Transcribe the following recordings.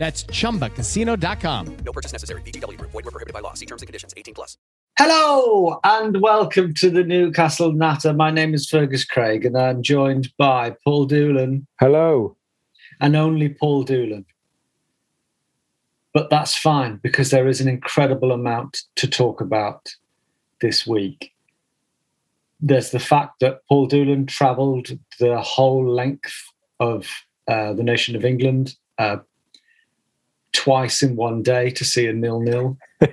That's chumbacasino.com. No purchase necessary. VGW Group. Void were prohibited by law. See terms and conditions. 18 plus. Hello and welcome to the Newcastle Natter. My name is Fergus Craig and I'm joined by Paul Doolan Hello. and only Paul Doolan. But that's fine because there is an incredible amount to talk about this week. There's the fact that Paul Doolan travelled the whole length of uh, the nation of England uh, twice in one day to see a nil-nil.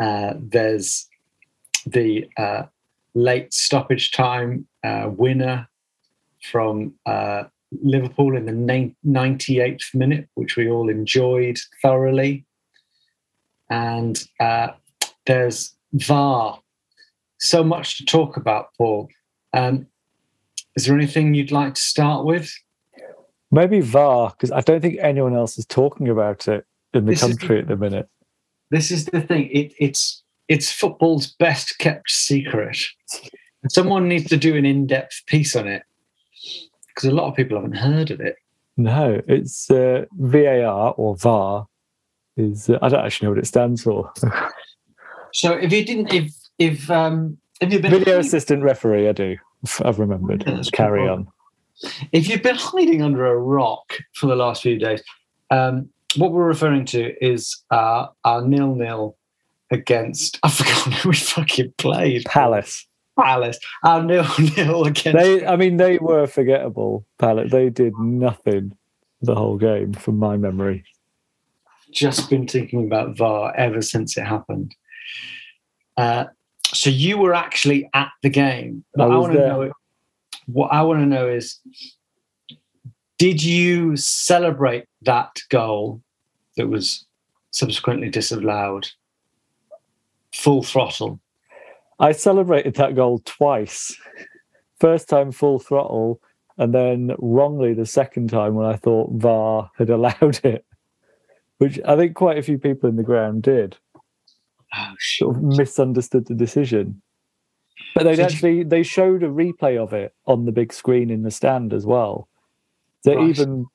Uh, there's the uh, late stoppage time uh, winner from uh, Liverpool in the nin- 98th minute, which we all enjoyed thoroughly. And uh, there's VAR. So much to talk about, Paul. Um, is there anything you'd like to start with? Maybe VAR, because I don't think anyone else is talking about it in the This is- country at the minute. This is the thing. It, it's it's football's best kept secret. Someone needs to do an in-depth piece on it because a lot of people haven't heard of it. No, it's uh, VAR or VAR. Is uh, I don't actually know what it stands for. So if you didn't, if if um, if you've been Video assistant referee. I do. I've remembered. Yeah, Carry good. on. If you've been hiding under a rock for the last few days, um, what we're referring to is uh, our nil-nil against. I forgot who we fucking played. Palace. Palace. Our nil-nil against. They, I mean, they were forgettable. Palace. They did nothing the whole game, from my memory. just been thinking about VAR ever since it happened. Uh, so you were actually at the game. I I, was want to know. What I want to know is, did you celebrate that goal that was subsequently disallowed? Full throttle. I celebrated that goal twice. First time full throttle, and then wrongly the second time when I thought VAR had allowed it, which I think quite a few people in the ground did. Oh Sort of misunderstood the decision. But they actually they showed a replay of it on the big screen in the stand as well. So Right. even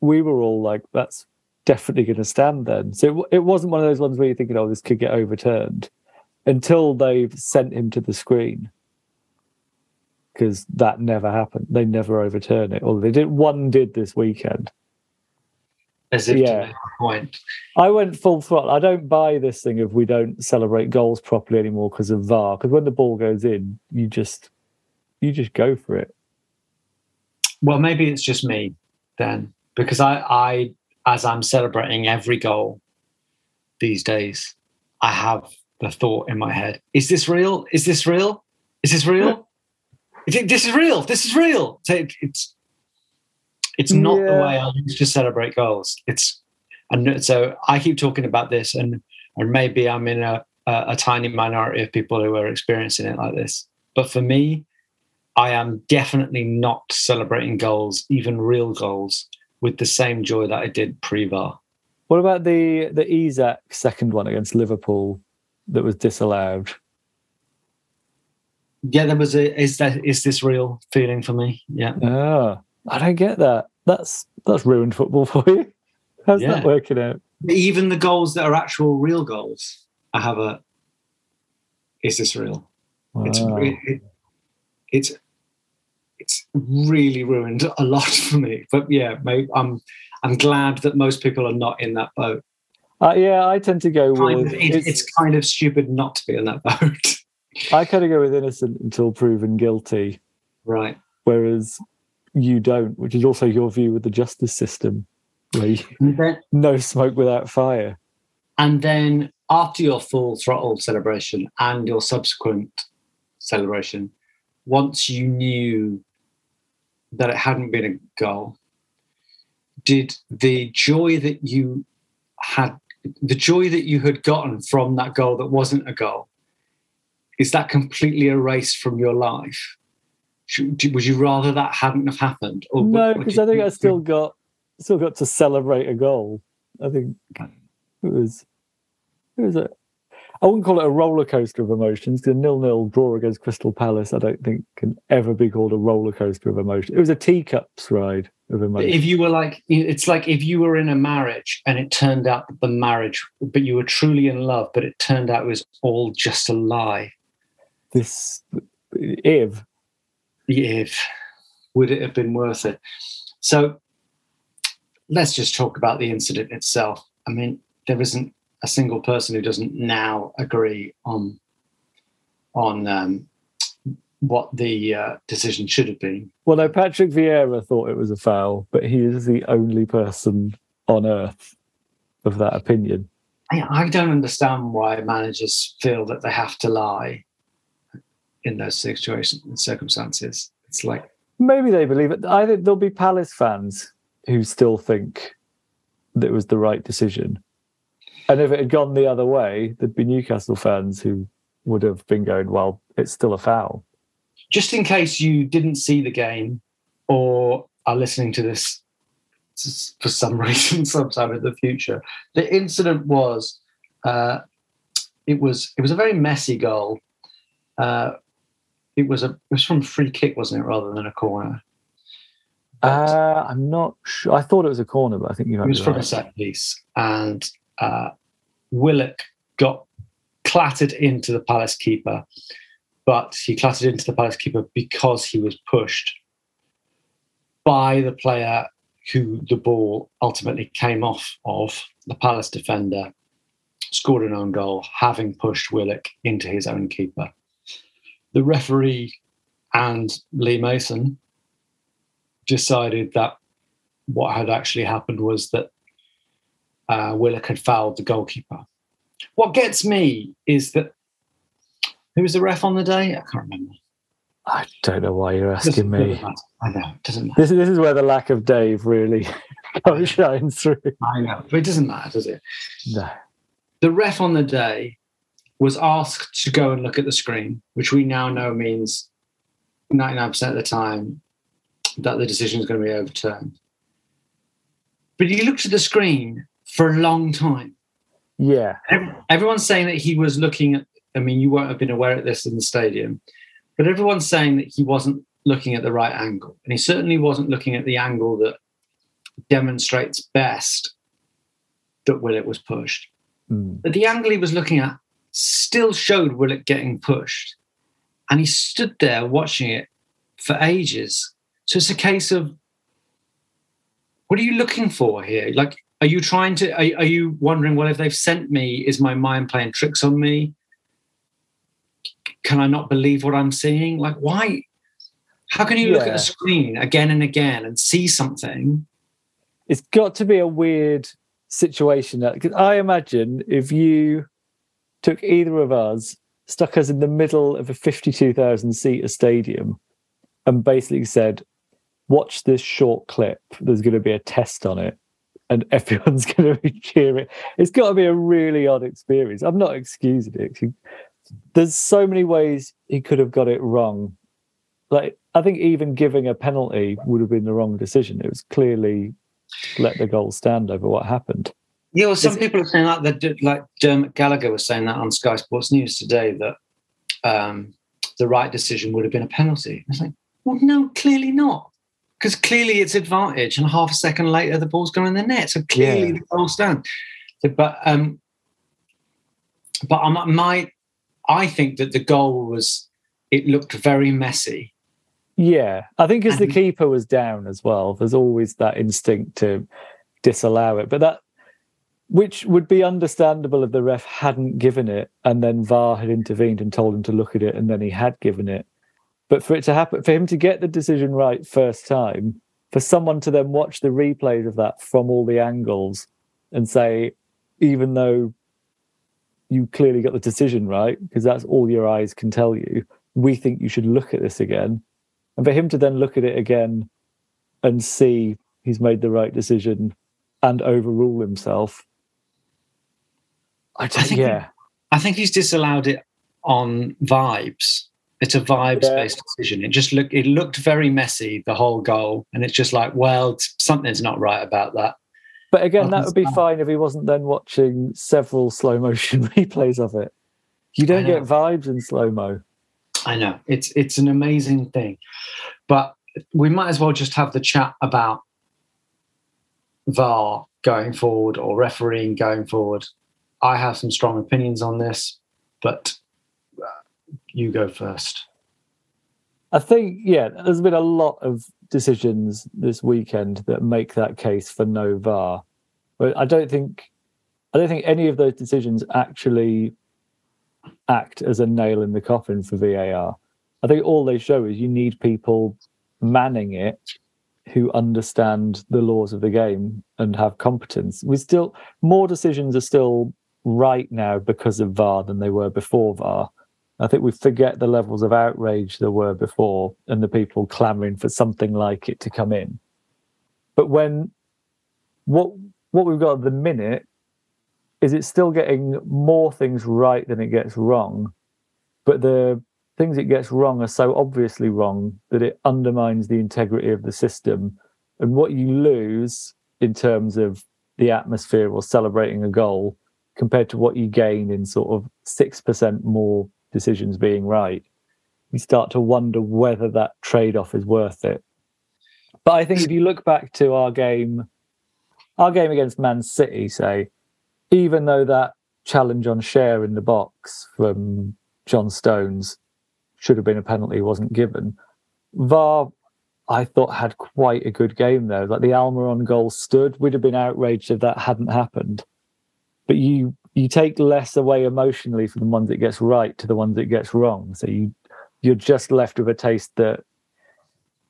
we were all like, "That's definitely going to stand." Then, so it, it wasn't one of those ones where you're thinking, "Oh, this could get overturned," until they've sent him to the screen because that never happened. They never overturn it. Or they did. One did this weekend. As if Yeah. to make a point. I went full throttle. I don't buy this thing if we don't celebrate goals properly anymore because of VAR. Because when the ball goes in, you just you just go for it. Well, maybe it's just me then, because I, I, as I'm celebrating every goal these days, I have the thought in my head: Is this real? Is this real? Is this real? This is real? This is real. It's it's not the way I used to celebrate goals. It's and so I keep talking about this, and and maybe I'm in a a, a tiny minority of people who are experiencing it like this. But for me, I am definitely not celebrating goals, even real goals, with the same joy that I did pre VAR. What about the the Isak second one against Liverpool that was disallowed? Yeah, there was a is that is this real feeling for me? Yeah. Ah, I don't get that. That's that's ruined football for you. How's Yeah. that working out? Even the goals that are actual real goals, I have a is this real? It's Wow. re- it, it's it's really ruined a lot for me. But yeah, maybe I'm I'm glad that most people are not in that boat. Uh, yeah, I tend to go Kind with of, it, it's, kind of stupid not to be in that boat. I kind of go with innocent until proven guilty, right. whereas you don't, which is also your view with the justice system, where you, then no smoke without fire. and then after your full throttle celebration and your subsequent celebration, once you knew that it hadn't been a goal, did the joy that you had, the joy that you had gotten from that goal that wasn't a goal, is that completely erased from your life? Should, would you rather that hadn't have happened? Or No, because I think I still got still got to celebrate a goal. I think it was it was a I wouldn't call it a roller coaster of emotions. The nil nil draw against Crystal Palace, I don't think can ever be called a roller coaster of emotion. It was a teacups ride of emotion. if you were like it's like if you were in a marriage and it turned out that the marriage but you were truly in love but it turned out it was all just a lie this if if would it have been worth it? So let's just talk about the incident itself. I mean there isn't a single person who doesn't now agree on on um, what the uh, decision should have been. Well no Patrick Vieira thought it was a foul, but he is the only person on earth of that opinion. I, I don't understand why managers feel that they have to lie in those situations and circumstances. It's like, Maybe they believe it. I think there'll be Palace fans who still think that it was the right decision. And if it had gone the other way, there'd be Newcastle fans who would have been going, well, it's still a foul. just in case you didn't see the game or are listening to this for some reason sometime in the future, the incident was uh, it was it was a very messy goal. Uh, it was a it was from a free kick, wasn't it, rather than a corner? Uh, I'm not sure. I thought it was a corner, but I think you might It was from a right. set piece, and uh, Willock got clattered into the Palace keeper, but he clattered into the Palace keeper because he was pushed by the player who the ball ultimately came off of, the Palace defender, scored an own goal, having pushed Willock into his own keeper. The referee and Lee Mason decided that what had actually happened was that uh, Willock had fouled the goalkeeper. What gets me is that who was the ref on the day? I can't remember. I don't know why you're asking me. I know it doesn't matter. This, this is where the lack of Dave really shines through. I know, but it doesn't matter, does it? No. The ref on the day was asked to go and look at the screen, which we now know means 99% of the time that the decision is going to be overturned. But he looked at the screen for a long time. Yeah. Everyone's saying that he was looking at, I mean, you won't have been aware of this in the stadium, but everyone's saying that he wasn't looking at the right angle. And he certainly wasn't looking at the angle that demonstrates best that Willock was pushed. Mm. But the angle he was looking at still showed Willock getting pushed. And he stood there watching it for ages. So it's a case of what are you looking for here? Like, are you trying to, are, are you wondering, well, if they've sent me, is my mind playing tricks on me? Can I not believe what I'm seeing? Like, why? How can you look at Yeah. a screen again and again and see something? it's got to be a weird situation I imagine if you took either of us, stuck us in the middle of a fifty-two thousand seater stadium, and basically said, "Watch this short clip. There's going to be a test on it." And everyone's going to be cheering. It's got to be a really odd experience. I'm not excusing it. There's so many ways he could have got it wrong. Like I think even giving a penalty would have been the wrong decision. It was clearly let the goal stand over what happened. Yeah, well, some Is it- people are saying that. That like Dermot Gallagher was saying that on Sky Sports News today that um, the right decision would have been a penalty. I was like, well, no, clearly not, because clearly it's advantage, and half a second later the ball's gone in the net, so clearly Yeah. the goal stands. So, but um, but I'm, my, I think that the goal was it looked very messy. Yeah, I think as the keeper was down as well, there's always that instinct to disallow it. But that, which would be understandable if the ref hadn't given it and then VAR had intervened and told him to look at it and then he had given it. But for it to happen, for him to get the decision right first time, for someone to then watch the replays of that from all the angles and say, even though you clearly got the decision right, because that's all your eyes can tell you, we think you should look at this again. And for him to then look at it again and see he's made the right decision and overrule himself. I, I think- yeah. I think he's disallowed it on vibes. It's a vibes-based decision. It just looked it looked very messy the whole goal, and it's just like, well, something's not right about that. But again, that would be fine if he wasn't then watching several slow motion replays of it. You don't get vibes in slow mo. I know it's it's an amazing thing, but we might as well just have the chat about VAR going forward or refereeing going forward. I have some strong opinions on this, but uh, you go first. I think, yeah, there's been a lot of decisions this weekend that make that case for no VAR. But I don't think, I don't think any of those decisions actually act as a nail in the coffin for VAR. I think all they show is you need people manning it who understand the laws of the game and have competence. We still more decisions are still right now because of VAR than they were before VAR. I think we forget the levels of outrage there were before and the people clamoring for something like it to come in. But when what what we've got at the minute is it's still getting more things right than it gets wrong, but the things it gets wrong are so obviously wrong that it undermines the integrity of the system. And what you lose in terms of the atmosphere or celebrating a goal compared to what you gain in sort of 6% more decisions being right, you start to wonder whether that trade off is worth it. But I think if you look back to our game, our game against Man City, say, even though that challenge on Schär in the box from John Stones should have been a penalty, wasn't given, VAR, I thought, had quite a good game there. Like the Almiron goal stood, we'd have been outraged if that hadn't happened. But you you take less away emotionally from the ones that gets right to the ones that gets wrong. So you you're just left with a taste that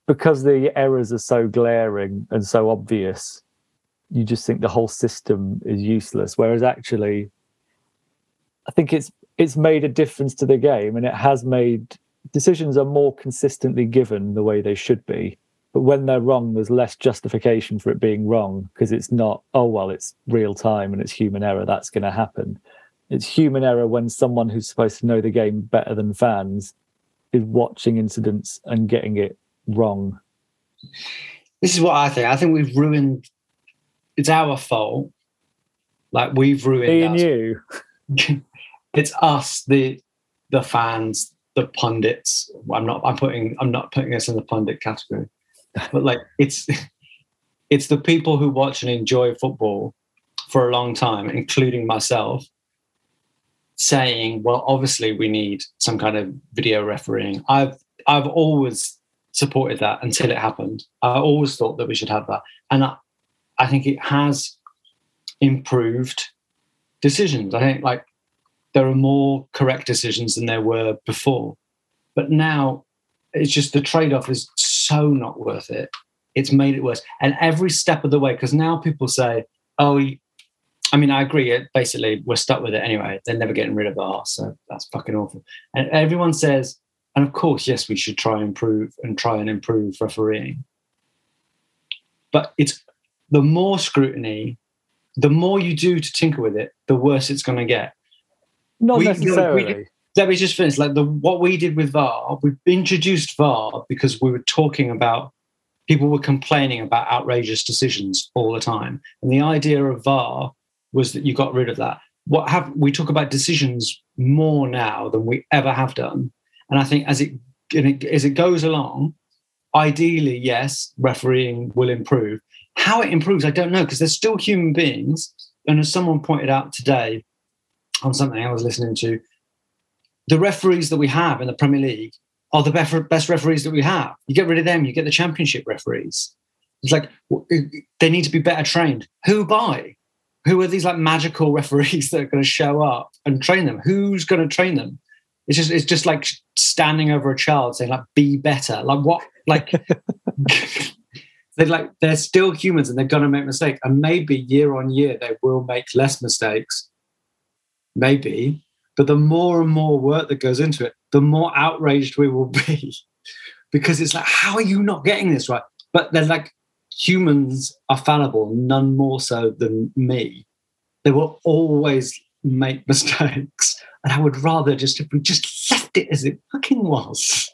because the errors are so glaring and so obvious, you just think the whole system is useless. Whereas actually, I think it's it's made a difference to the game, and it has made decisions are more consistently given the way they should be. But when they're wrong, there's less justification for it being wrong because it's not. Oh well, it's real time and it's human error. That's going to happen. It's human error when someone who's supposed to know the game better than fans is watching incidents and getting it wrong. This is what I think. I think we've ruined. It's our fault. Like we've ruined. Me and you. it's us, the the fans, the pundits. I'm not. I'm putting. I'm not putting us in the pundit category, but like it's it's the people who watch and enjoy football for a long time, including myself, saying, "Well, obviously we need some kind of video refereeing." I've I've always supported that until it happened. I always thought that we should have that, and I, I think it has improved decisions. I think like there are more correct decisions than there were before. But now it's just the trade off is so not worth it. It's made it worse. And every step of the way, because now people say, oh, I mean, I agree. It, basically, we're stuck with it anyway. They're never getting rid of VAR. So that's fucking awful. And everyone says, and of course, yes, we should try and improve and try and improve refereeing. But it's the more scrutiny, the more you do to tinker with it, the worse it's going to get Not We- we- necessarily. Let me just finish. Like the what we did with VAR, we introduced VAR because we were talking about people were complaining about outrageous decisions all the time, and the idea of VAR was that you got rid of that. What have we talk about decisions more now than we ever have done, and I think as it as it goes along, ideally, yes, refereeing will improve. How it improves, I don't know, because there's still human beings. And as someone pointed out today on something I was listening to, the referees that we have in the Premier League are the best referees that we have. You get rid of them, you get the championship referees. It's like they need to be better trained. Who by? Who are these like magical referees that are going to show up and train them? Who's going to train them? It's just it's just like standing over a child saying like be better. Like what? Like they're like they're still humans and they're going to make mistakes. And maybe year on year they will make less mistakes. Maybe, but the more and more work that goes into it, the more outraged we will be because it's like, how are you not getting this right? But they're like, humans are fallible, none more so than me. They will always make mistakes. And I would rather just if we just left it as it fucking was.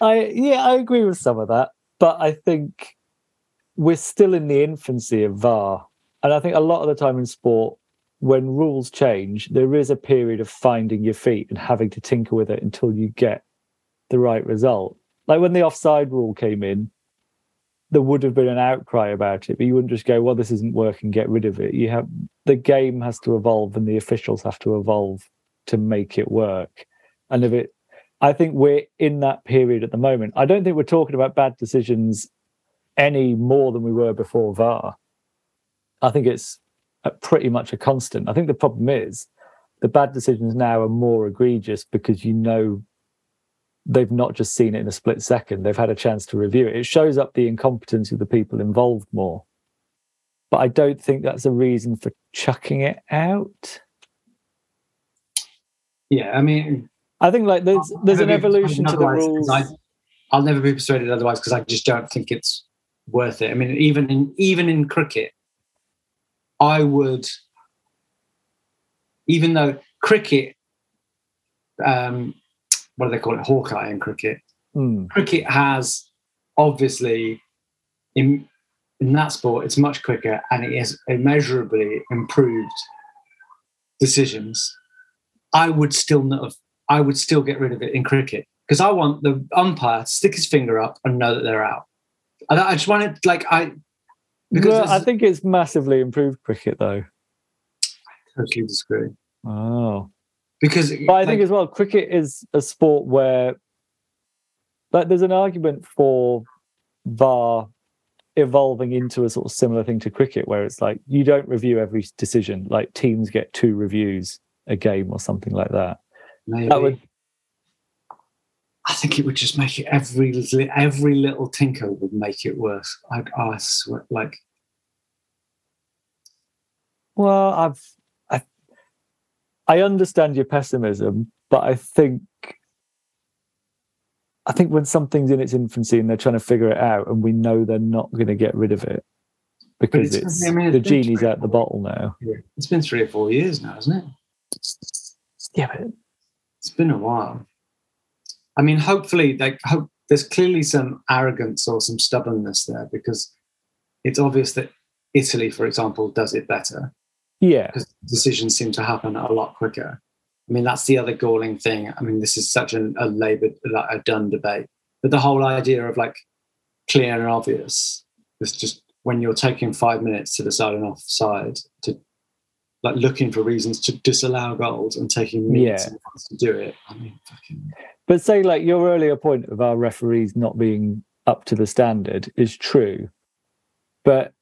I yeah, I agree with some of that, but I think we're still in the infancy of VAR. And I think a lot of the time in sport, when rules change, there is a period of finding your feet and having to tinker with it until you get the right result. Like when the offside rule came in, there would have been an outcry about it, but you wouldn't just go, "Well, this isn't working, get rid of it." You have the game has to evolve, and the officials have to evolve to make it work. And if it, I think we're in that period at the moment. I don't think we're talking about bad decisions any more than we were before VAR. I think it's pretty much a constant. I think the problem is the bad decisions now are more egregious because you know they've not just seen it in a split second, they've had a chance to review it. It shows up the incompetence of the people involved more. But I don't think that's a reason for chucking it out. Yeah, I mean, I think like there's there's an evolution to the rules. I, I'll never be persuaded otherwise because I just don't think it's worth it. I mean, even in even in cricket, I would, even though cricket um, what do they call it? Hawkeye in cricket. Mm. Cricket has obviously in in that sport it's much quicker and it has immeasurably improved decisions. I would still not have, I would still get rid of it in cricket because I want the umpire to stick his finger up and know that they're out. I, I just want it like I because well, I think it's massively improved cricket though. I totally disagree. Oh because but I like, think as well, cricket is a sport where like there's an argument for VAR evolving into a sort of similar thing to cricket, where it's like you don't review every decision. Like teams get two reviews a game or something like that. Maybe. That would. I think it would just make it every every little tinker would make it worse. I, I swear, like. Well, I've I understand your pessimism, but I think I think when something's in its infancy and they're trying to figure it out, and we know they're not going to get rid of it because it's, it's I mean, the genie's out the bottle now. It's been three or four years now, isn't it? Yeah, but it's been a while. I mean, hopefully, like, hope there's clearly some arrogance or some stubbornness there because it's obvious that Italy, for example, does it better. Yeah. Because decisions seem to happen a lot quicker. I mean, that's the other galling thing. I mean, this is such an, a laboured, like a done debate. But the whole idea of like clear and obvious is just when you're taking five minutes to decide an offside, to like looking for reasons to disallow goals and taking minutes yeah. to do it. I mean, fucking. But say like your earlier point of our referees not being up to the standard is true, but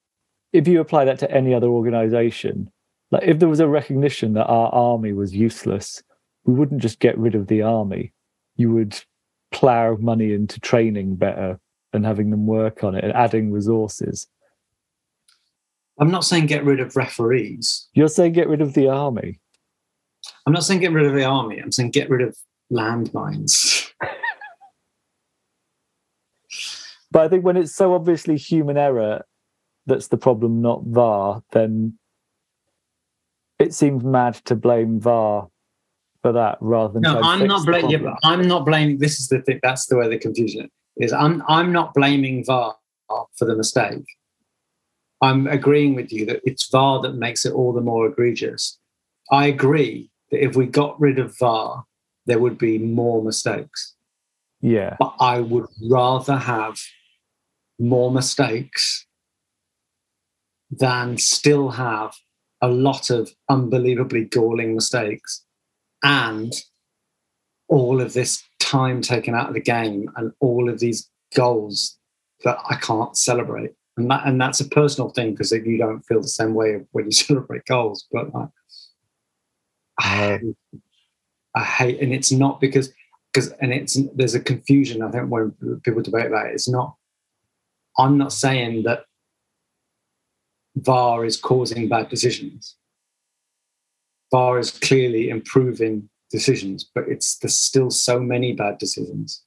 if you apply that to any other organization, like if there was a recognition that our army was useless, we wouldn't just get rid of the army. You would plow money into training better and having them work on it and adding resources. I'm not saying get rid of referees. You're saying get rid of the army. I'm not saying get rid of the army. I'm saying get rid of landmines. but I think when it's so obviously human error that's the problem, not VAR, then it seems mad to blame VAR for that rather than. No, I'm not blaming. Yeah, I'm not blaming. This is the thing. That's the way the confusion is. I'm I'm not blaming VAR for the mistake. I'm agreeing with you that it's VAR that makes it all the more egregious. I agree that if we got rid of VAR, there would be more mistakes. Yeah. But I would rather have more mistakes than still have a lot of unbelievably galling mistakes and all of this time taken out of the game and all of these goals that I can't celebrate. And that and that's a personal thing because you don't feel the same way when you celebrate goals. But I, I, I hate, and it's not because because and it's there's a confusion. I think when people debate about it, it's not. I'm not saying that VAR is causing bad decisions. VAR is clearly improving decisions, but it's there's still so many bad decisions,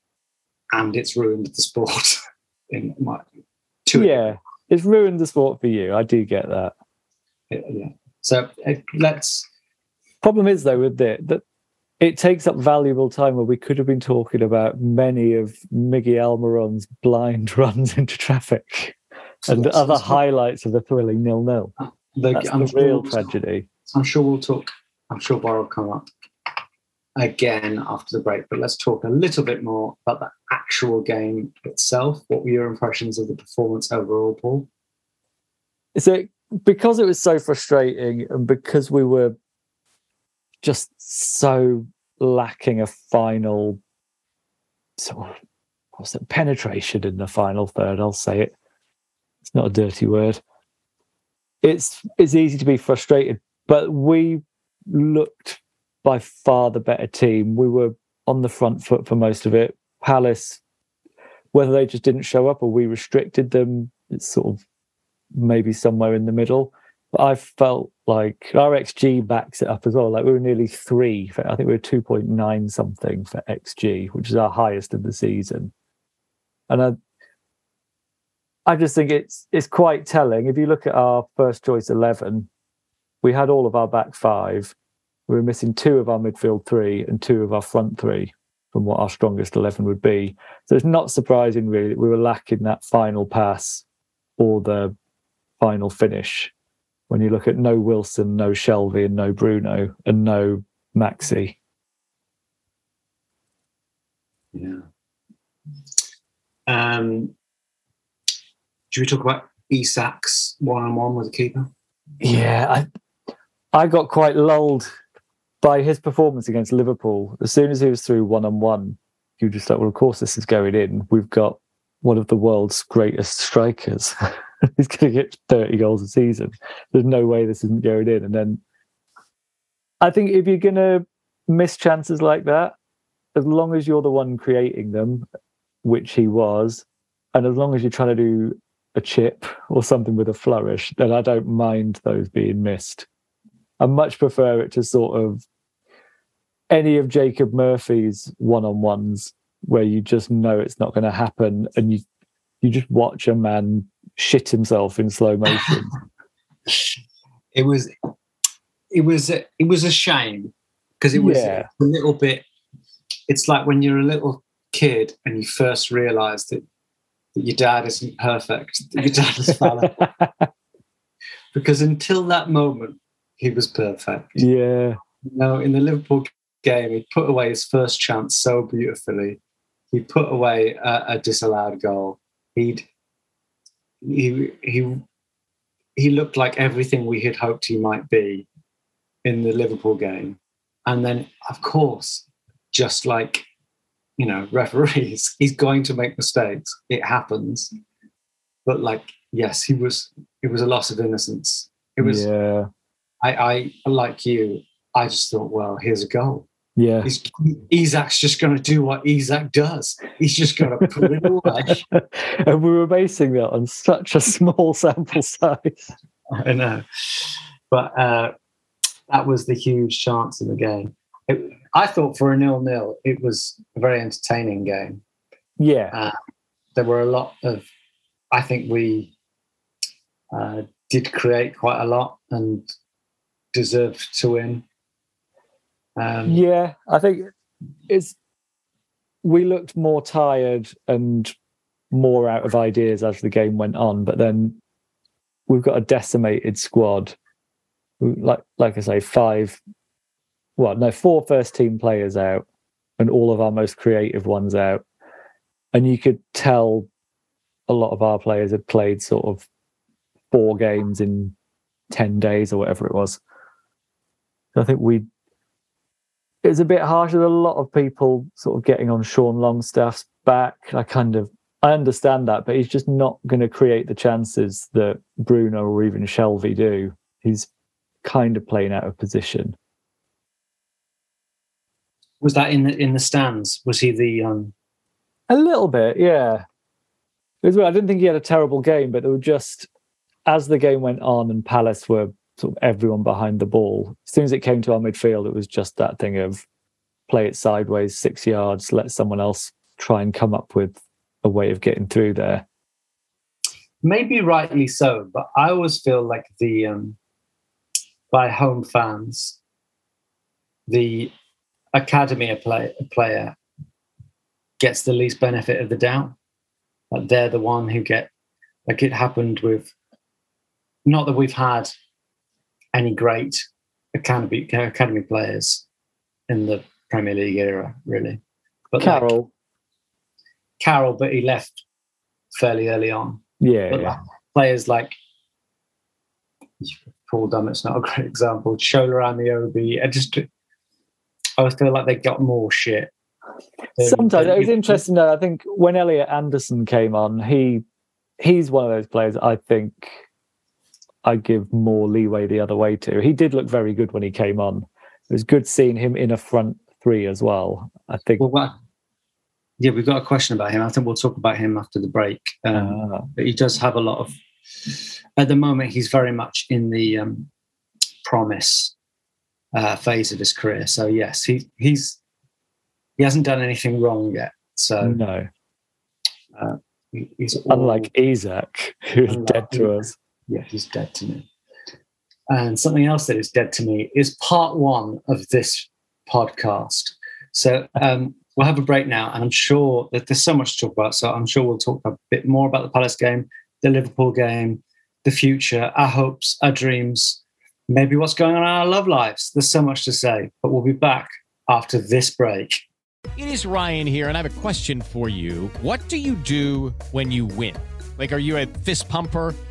and it's ruined the sport. in my, to Yeah. It's ruined the sport for you. I do get that. yeah. So uh, let's. Problem is though with it that it takes up valuable time where we could have been talking about many of Miguel Almiron's blind runs into traffic and other highlights of the thrilling nil nil. Uh, the- That's I'm the sure real we'll- tragedy. I'm sure we'll talk. I'm sure VAR will come up again after the break, but let's talk a little bit more about the actual game itself. What were your impressions of the performance overall, Paul? So because it was so frustrating and because we were just so lacking a final sort of what's it penetration in the final third, I'll say it. It's not a dirty word. It's it's easy to be frustrated, but we looked by far the better team. We were on the front foot for most of it. Palace, whether they just didn't show up or we restricted them, it's sort of maybe somewhere in the middle. I felt like our XG backs it up as well. Like we were nearly three. For, I think we were two point nine something for XG, which is our highest of the season. And I, I just think it's it's quite telling. If you look at our first choice eleven, we had all of our back five. We were missing two of our midfield three and two of our front three from what our strongest eleven would be. So it's not surprising really that we were lacking that final pass or the final finish when you look at no Wilson, no Shelvey, and no Bruno, and no Maxi. Yeah. Um, should we talk about Isak's one-on-one with the keeper? Yeah, I I got quite lulled by his performance against Liverpool. As soon as he was through one on one, you just like, well, of course this is going in. We've got one of the world's greatest strikers. He's going to get 30 goals a season. There's no way this isn't going in. And then I think if you're going to miss chances like that, as long as you're the one creating them, which he was, and as long as you're trying to do a chip or something with a flourish, then I don't mind those being missed. I much prefer it to sort of any of Jacob Murphy's one on ones where you just know it's not going to happen and you you just watch a man shit himself in slow motion. It was, it was, a, it was a shame because it was Yeah. a little bit. It's like when you're a little kid and you first realise that, that your dad isn't perfect, that your dad is fallible. because until that moment, he was perfect. yeah. You know, in the Liverpool game, he put away his first chance so beautifully. He put away a, a disallowed goal. He'd he he he looked like everything we had hoped he might be in the Liverpool game. And then, of course, just like you know, referees, he's going to make mistakes. It happens. But like, yes, he was it was a loss of innocence. It was yeah. I, I like you. I just thought, well, here's a goal. Yeah. He's, Isak's just going to do what Isak does. He's just going to put it away. and we were basing that on such a small sample size. I know, but uh, that was the huge chance in the game. It, I thought for a nil-nil, it was a very entertaining game. Yeah. There were a lot of. I think we uh, did create quite a lot and deserved to win. Um, Yeah, I think it's we looked more tired and more out of ideas as the game went on, but then we've got a decimated squad. Like like I say, five, well, no, four first team players out, and all of our most creative ones out, and you could tell a lot of our players had played sort of four games in ten days or whatever it was. I think we it's a bit harsh with a lot of people sort of getting on Sean Longstaff's back. I kind of I understand that, but he's just not going to create the chances that Bruno or even Shelvey do. He's kind of playing out of position. Was that in the in the stands? Was he the um A little bit, yeah. It was, I didn't think he had a terrible game, but it was just as the game went on and Palace were sort of everyone behind the ball. As soon as it came to our midfield, it was just that thing of play it sideways, six yards, let someone else try and come up with a way of getting through there. maybe rightly so, but I always feel like the um by home fans, the academy play, player gets the least benefit of the doubt. Like they're the one who get like it happened with not that we've had any great academy academy players in the Premier League era, really. But like Carroll, Carroll, but he left fairly early on. yeah, But yeah. like players like Paul Dummett's not a great example. Shola Ameobi, I just I always feel like they got more shit. than- Sometimes than it was interesting though. I think when Elliot Anderson came on, he he's one of those players I think I give more leeway the other way to. He did look very good when he came on. It was good seeing him in a front three as well. I think Well, what, yeah, we've got a question about him. I think we'll talk about him after the break. Um, Ah, but he does have a lot of. At the moment, he's very much in the um, promise uh, phase of his career. So yes, he he's he hasn't done anything wrong yet. So no. he- he's all- Unlike Isak, who's Unlike dead to us. Yeah, he's dead to me. And something else that is dead to me is part one of this podcast. So um, we'll have a break now, and I'm sure that there's so much to talk about. So I'm sure we'll talk a bit more about the Palace game, the Liverpool game, the future, our hopes, our dreams, maybe what's going on in our love lives. There's so much to say, but we'll be back after this break. It is Ryan here, and I have a question for you. What do you do when you win? Like, are you a fist pumper?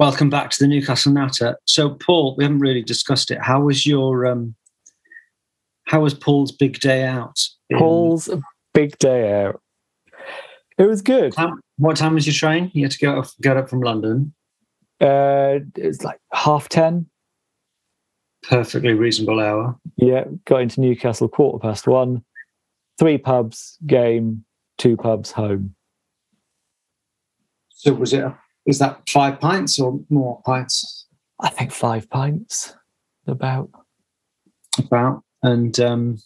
Welcome back to the Newcastle Natter. So, Paul, we haven't really discussed it. How was your um, how was Paul's big day out? in- Paul's big day out. It was good. Time- what time was your train? You had to go up, get up from London. Uh, it's like half ten. Perfectly reasonable hour. Yeah, got into Newcastle quarter past one. Three pubs, game, two pubs, home. So, was it? Is that five pints or more pints? I think five pints. About. About and um,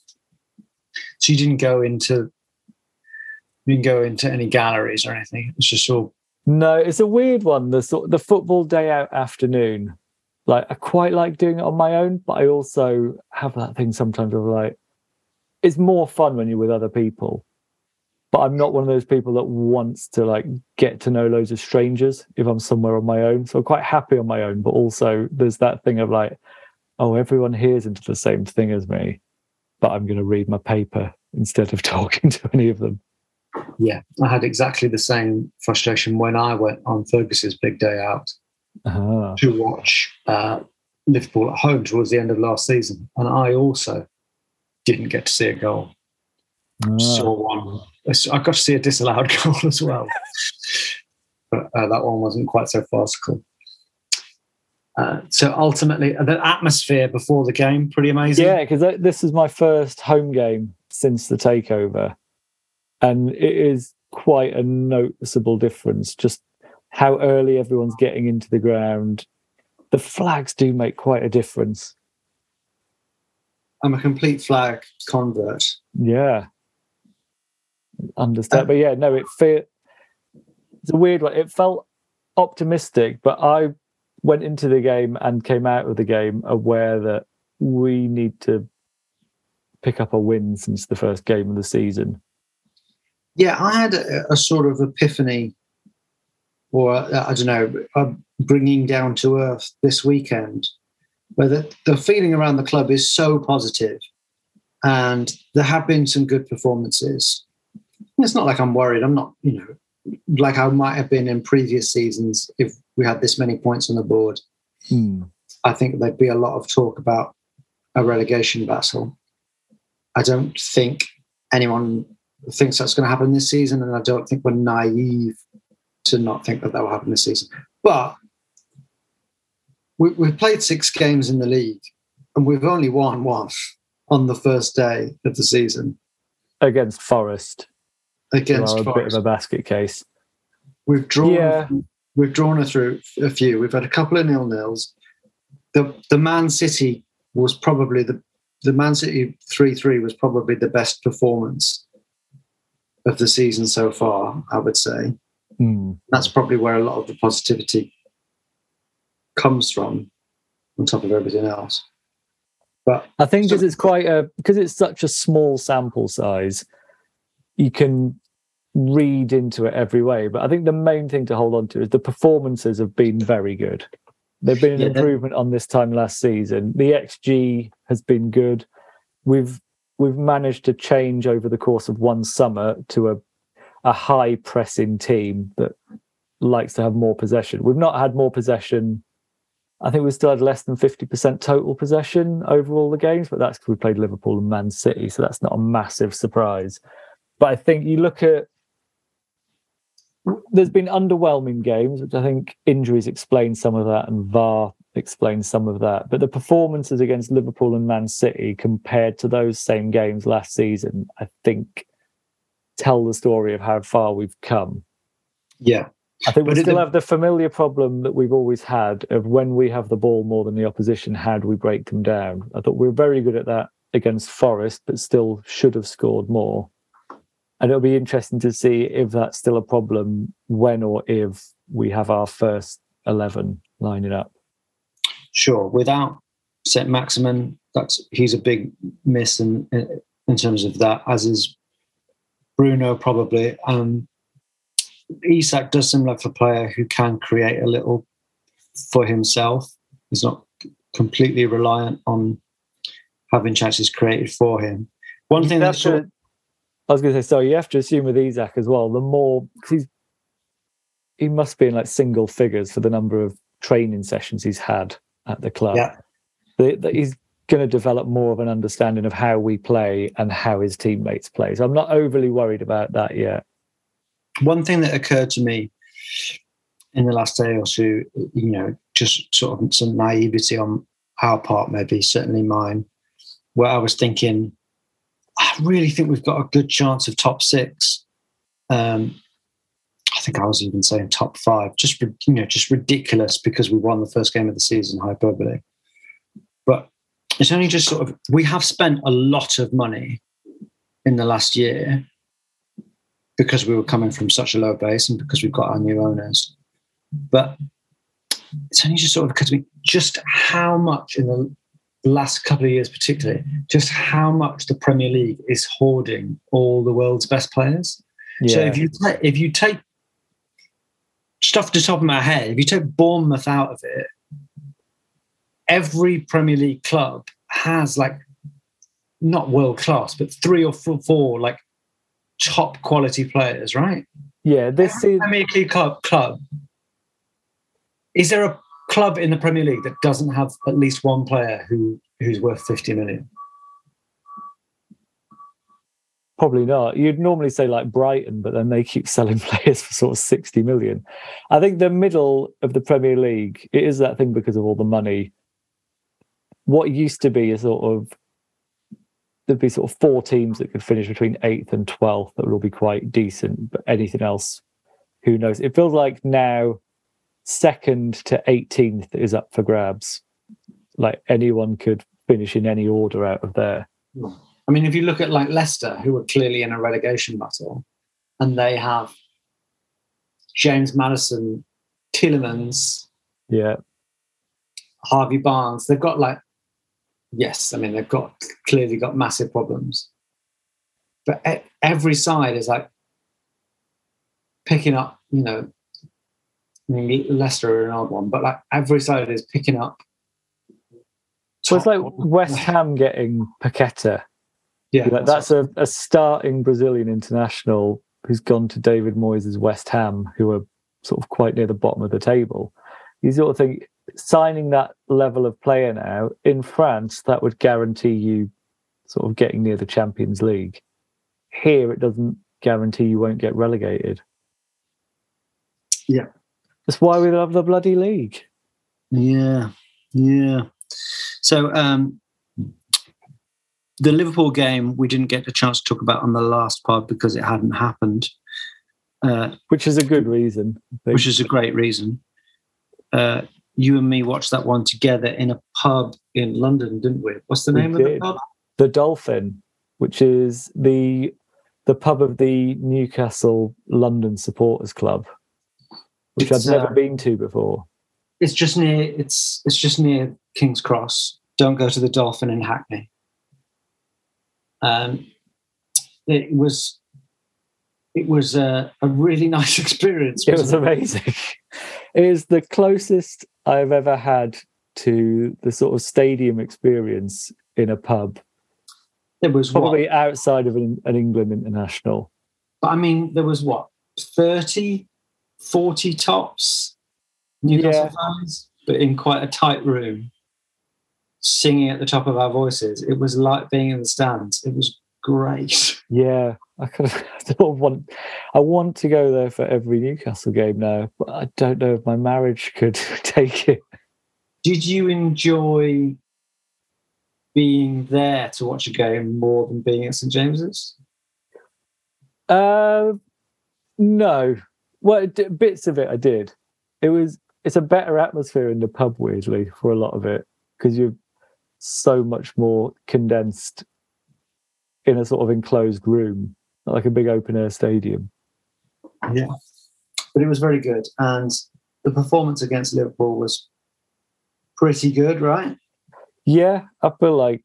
so you didn't go into you didn't go into any galleries or anything. It's just all No, it's a weird one. The sort the football day out afternoon. Like I quite like doing it on my own, but I also have that thing sometimes of like it's more fun when you're with other people. But I'm not one of those people that wants to like get to know loads of strangers if I'm somewhere on my own. So I'm quite happy on my own, but also there's that thing of like, oh, everyone here's into the same thing as me, but I'm going to read my paper instead of talking to any of them. yeah. I had exactly the same frustration when I went on Fergus's big day out. Ah, to watch uh, Liverpool at home towards the end of last season, and I also didn't get to see a goal. Ah. Saw one. I got to see a disallowed goal as well, but uh, that one wasn't quite so farcical. Uh, so ultimately, the atmosphere before the game pretty amazing. Yeah, because this is my first home game since the takeover, and it is quite a noticeable difference. Just how early everyone's getting into the ground. The flags do make quite a difference. I'm a complete flag convert. Yeah. Understand. But yeah, no, it felt it's a weird one. It felt optimistic, but I went into the game and came out of the game aware that we need to pick up a win since the first game of the season. Yeah, I had a, a sort of epiphany, or uh, I don't know, bringing down to earth this weekend, where the, the feeling around the club is so positive, and there have been some good performances. It's not like I'm worried. I'm not, you know, like I might have been in previous seasons if we had this many points on the board. Hmm. I think there'd be a lot of talk about a relegation battle. I don't think anyone thinks that's going to happen this season, and I don't think we're naive to not think that that will happen this season. But we, we've played six games in the league, and we've only won one on the first day of the season Against Forest. Against a bit of a basket case. We've drawn. Yeah. We've drawn a through a few. We've had a couple of nil nils. The the Man City was probably the the Man City three three was probably the best performance of the season so far. I would say Hmm. that's probably where a lot of the positivity comes from, on top of everything else. But I think because So- it's quite a because it's such a small sample size, you can read into it every way. But I think the main thing to hold on to is the performances have been very good. They've been an Yeah, improvement on this time last season. The XG has been good. We've we've managed to change over the course of one summer to a a high pressing team that likes to have more possession. We've not had more possession I think we still had less than 50% total possession over all the games, but that's because we played Liverpool and Man City. So that's not a massive surprise. But I think you look at, there's been underwhelming games, which I think injuries explain some of that and VAR explains some of that. But the performances against Liverpool and Man City compared to those same games last season, I think tell the story of how far we've come. yeah, I think we But it- still have the familiar problem that we've always had of when we have the ball more than the opposition, how do we break them down? I thought we were very good at that against Forest, but still should have scored more. And it'll be interesting to see if that's still a problem when or if we have our first 11 lining up. sure. Without Saint Maximin, that's he's a big miss in in terms of that. As is Bruno probably. Um, Isak does seem like a player who can create a little for himself. He's not completely reliant on having chances created for him. One thing You have that's sort to- I was going to say, so you have to assume with Isak as well, the more, because he's, he must be in like single figures for the number of training sessions he's had at the club. Yeah. he's going to develop more of an understanding of how we play and how his teammates play. So I'm not overly worried about that yet. one thing that occurred to me in the last day or two, you know, just sort of some naivety on our part, maybe certainly mine, where I was thinking, I really think we've got a good chance of top six. Um, I think I was even saying top five, just you know, just ridiculous because we won the first game of the season, hyperbole. But it's only just sort of we have spent a lot of money in the last year because we were coming from such a low base and because we've got our new owners. But it's only just sort of because we just how much in the last couple of years, particularly, just how much the Premier League is hoarding all the world's best players. So if you if you take stuff to the top of my head, if you take Bournemouth out of it, every Premier League club has like not world class, but three or four, four like top quality players, right? yeah, this Every season, Premier League club, club. Is there a club in the Premier League that doesn't have at least one player who who's worth 50 million? probably not. You'd normally say like Brighton, but then they keep selling players for sort of 60 million. I think the middle of the Premier League, it is that thing because of all the money. What used to be a sort of there'd be sort of four teams that could finish between eighth and twelfth that would all be quite decent, but anything else, who knows? It feels like now second to 18th is up for grabs. Like anyone could finish in any order out of there. I mean, if you look at like Leicester, who are clearly in a relegation battle, and they have James Maddison, Tielemans, Yeah. Harvey Barnes, they've got like, yes, I mean, they've got clearly got massive problems. But every side is like picking up, you know, Leicester are an odd one, but like every side is picking up. So it's like West Ham getting Paqueta. yeah, Like, that's a, a starting Brazilian international who's gone to David Moyes' West Ham, who are sort of quite near the bottom of the table. You sort of think signing that level of player now in France, that would guarantee you sort of getting near the Champions League. Here, it doesn't guarantee you won't get relegated. Yeah. That's why we love the bloody league. Yeah, yeah. So um, the Liverpool game we didn't get a chance to talk about on the last pod because it hadn't happened, uh, Which is a good reason. Which is a great reason. Uh, you and me watched that one together in a pub in London, didn't we? What's the We name of the pub? the Dolphin, which is the the pub of the Newcastle London Supporters Club, which It's, I've never uh, been to before. It's just near. It's it's just near King's Cross. Don't go to the Dolphin in Hackney. Um, it was. It was a, a really nice experience. It was wasn't amazing. It is the closest I've ever had to the sort of stadium experience in a pub, There was what? probably outside of an, an England international. But I mean, there was what 30, 40 tops Newcastle Yeah. fans, but in quite a tight room, singing at the top of our voices. It was like being in the stands. It was great. Yeah, I kind of I want. I want to go there for every Newcastle game now, but I don't know if my marriage could take it. Did you enjoy being there to watch a game more than being at St James's? Uh, no. Well, d- bits of it I did. It was. It's a better atmosphere in the pub, weirdly, for a lot of it because you're so much more condensed in a sort of enclosed room, like a big open air stadium. Yeah. But it was very good. And the performance against Liverpool was pretty good, right? Yeah, I feel like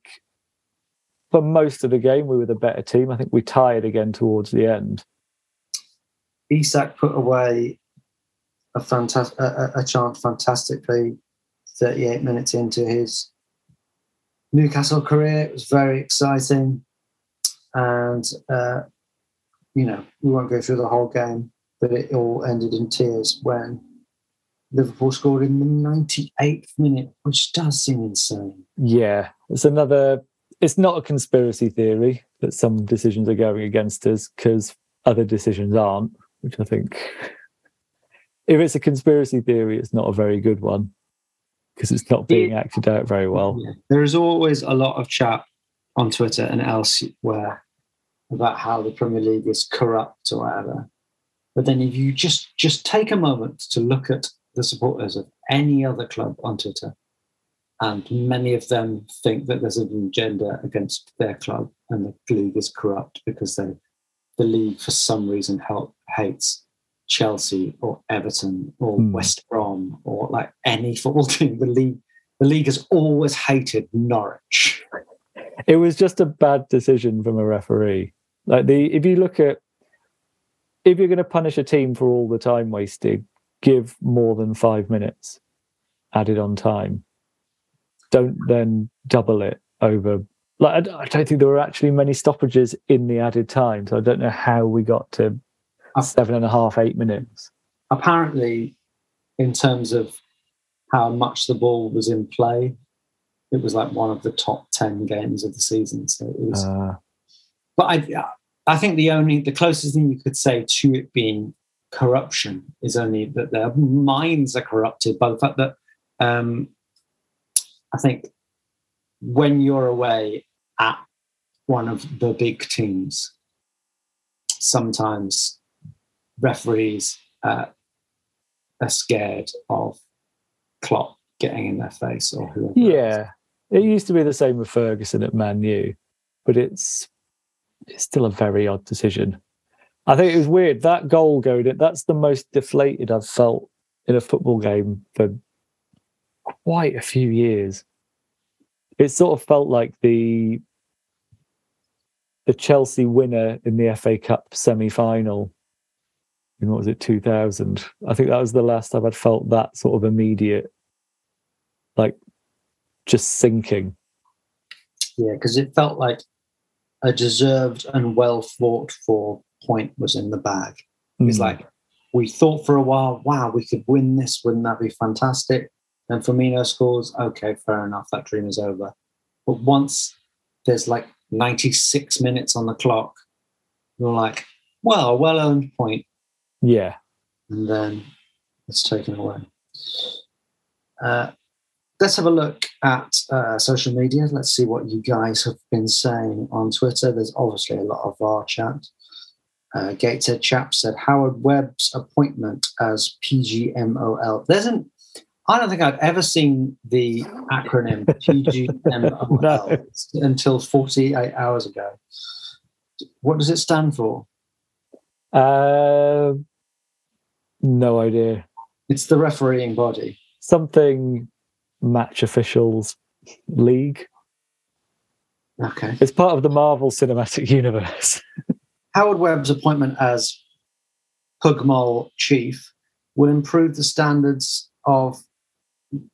for most of the game we were the better team. I think we tired again towards the end. Isak put away a fantastic a, a- chance fantastically 38 minutes into his Newcastle career. It was very exciting. And, uh, you know, we won't go through the whole game, but it all ended in tears when Liverpool scored in the 98th minute, which does seem insane. Yeah, it's another. It's not a conspiracy theory that some decisions are going against us because other decisions aren't, which I think. If it's a conspiracy theory, it's not a very good one because it's not being acted out very well. There is always a lot of chat on Twitter and elsewhere about how the Premier League is corrupt or whatever. But then if you just just take a moment to look at the supporters of any other club on Twitter, and many of them think that there's an agenda against their club and the league is corrupt because they the league for some reason help, hates Chelsea or Everton or Hmm. West Brom or like any football team. The league the league has always hated Norwich. It was just a bad decision from a referee. Like the if you look at if you're going to punish a team for all the time wasted, give more than five minutes added on time. Don't then double it over. Like I don't think there were actually many stoppages in the added time, so I don't know how we got to seven and a half, eight minutes. Apparently, in terms of how much the ball was in play, it was like one of the top ten games of the season. So it was. Uh, but I, I think the only the closest thing you could say to it being corruption is only that their minds are corrupted by the fact that um, I think when you're away at one of the big teams, sometimes referees uh, are scared of Klopp getting in their face or whoever. Yeah, it used to be the same with Ferguson at Man U, but it's it's still a very odd decision. I think it was weird that goal going in. That's the most deflated I've felt in a football game for quite a few years. It sort of felt like the the Chelsea winner in the FA Cup semi final in what was it, 2000? I think that was the last time I'd felt that sort of immediate, like just sinking. Yeah, because it felt like a deserved and well fought for point was in the bag. It's Mm. like we thought for a while, wow, we could win this. Wouldn't that be fantastic? And Firmino scores. Okay, fair enough. That dream is over. But once there's like 96 minutes on the clock, you're like, well, well earned point, yeah. and then it's taken away. Uh, let's have a look at uh, social media. Let's see what you guys have been saying on Twitter. There's obviously a lot of our chat. Uh, Gateshead Chap said Howard Webb's appointment as PGMOL. There's an I don't think I've ever seen the acronym PGMOL No. until 48 hours ago. What does it stand for? Uh, no idea. It's the refereeing body. Something match officials league. Okay. It's part of the Marvel Cinematic Universe. Howard Webb's appointment as Pugmol chief will improve the standards of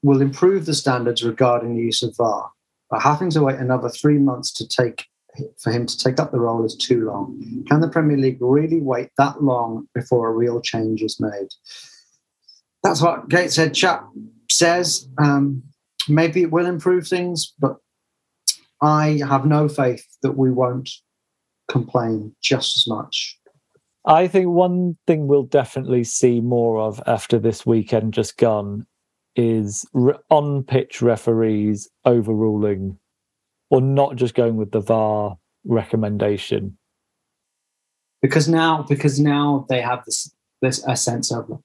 will improve the standards regarding the use of VAR. But having to wait another three months to take for him to take up the role is too long. Can the Premier League really wait that long before a real change is made? That's what Gateshead Chap says. Um, maybe it will improve things, but I have no faith that we won't complain just as much. I think one thing we'll definitely see more of after this weekend just gone is re- on pitch referees overruling or not just going with the VAR recommendation. because now because now they have this this a sense of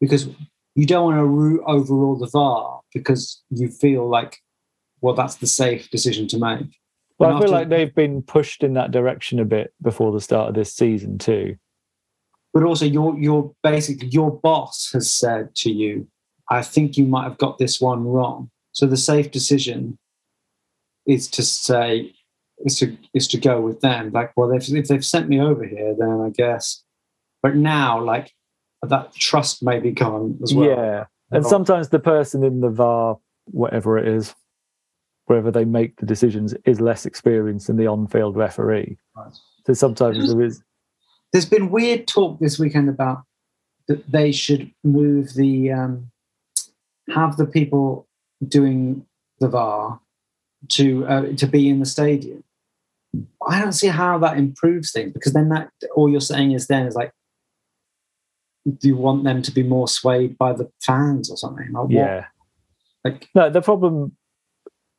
because you don't want to ru- overrule the VAR because you feel like well that's the safe decision to make. Well, I feel like they've been pushed in that direction a bit before the start of this season too. But also your your basically your boss has said to you, I think you might have got this one wrong. So the safe decision is to say is to is to go with them. Like, well, if, if they've sent me over here, then I guess. But now, like that trust may be gone as well. yeah. And Oh. sometimes the person in the VAR, whatever it is, wherever they make the decisions, is less experienced than the on field referee. Right. So sometimes there is There's been weird talk this weekend about that they should move the um, have the people doing the VAR to uh, to be in the stadium. I don't see how that improves things because then that all you're saying is then is like, do you want them to be more swayed by the fans or something? Like, what? yeah. like No, the problem,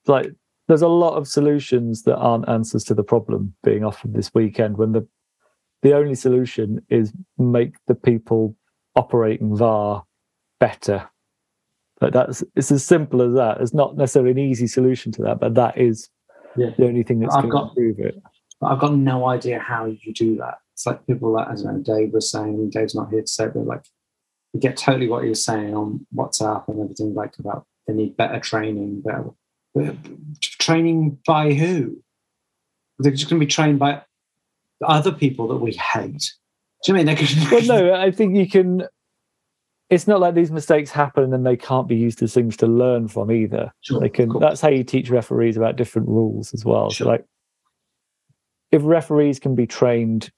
like, there's a lot of solutions that aren't answers to the problem being offered this weekend. When the the only solution is make the people operating VAR better. Like that's it's as simple as that. It's not necessarily an easy solution to that, but that is Yeah. the only thing that's I've going got- to improve it. I've got no idea how you do that. It's like people like, I don't know, Dave was saying, Dave's not here to say, but like, you get totally what he was saying on WhatsApp and everything, like about they need better training. Better, but training by who? They're just going to be trained by other people that we hate. Do you mean they could? Well, no, I think you can. It's not like these mistakes happen and they can't be used as things to learn from either. Sure, they can. That's how you teach referees about different rules as well. Sure. So, like, if referees can be trained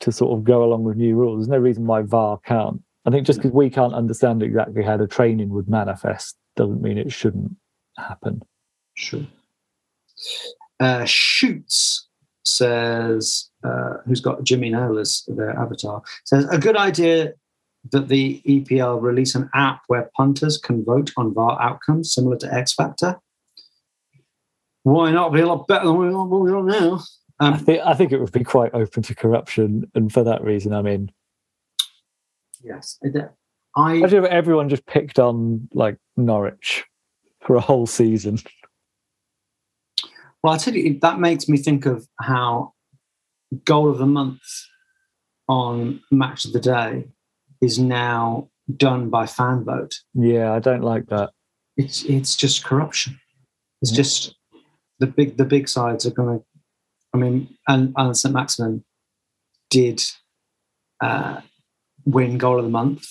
to sort of go along with new rules, there's no reason why VAR can't. I think just because we can't understand exactly how the training would manifest doesn't mean it shouldn't happen. Sure. Uh, Shoots says, uh, who's got Jimmy Nail as their avatar, says a good idea that the EPL release an app where punters can vote on VAR outcomes similar to X Factor. Why not be a lot better than we are, what we are now? I Um, think I think it would be quite open to corruption, and for that reason, I mean. Yes. It- I Imagine if everyone just picked on like Norwich for a whole season. well, I tell you, that makes me think of how goal of the month on match of the day is now done by fan vote. Yeah, I don't like that. It's it's just corruption. It's just the big the big sides are going to. I mean, and Allan St Maximin did uh, win goal of the month.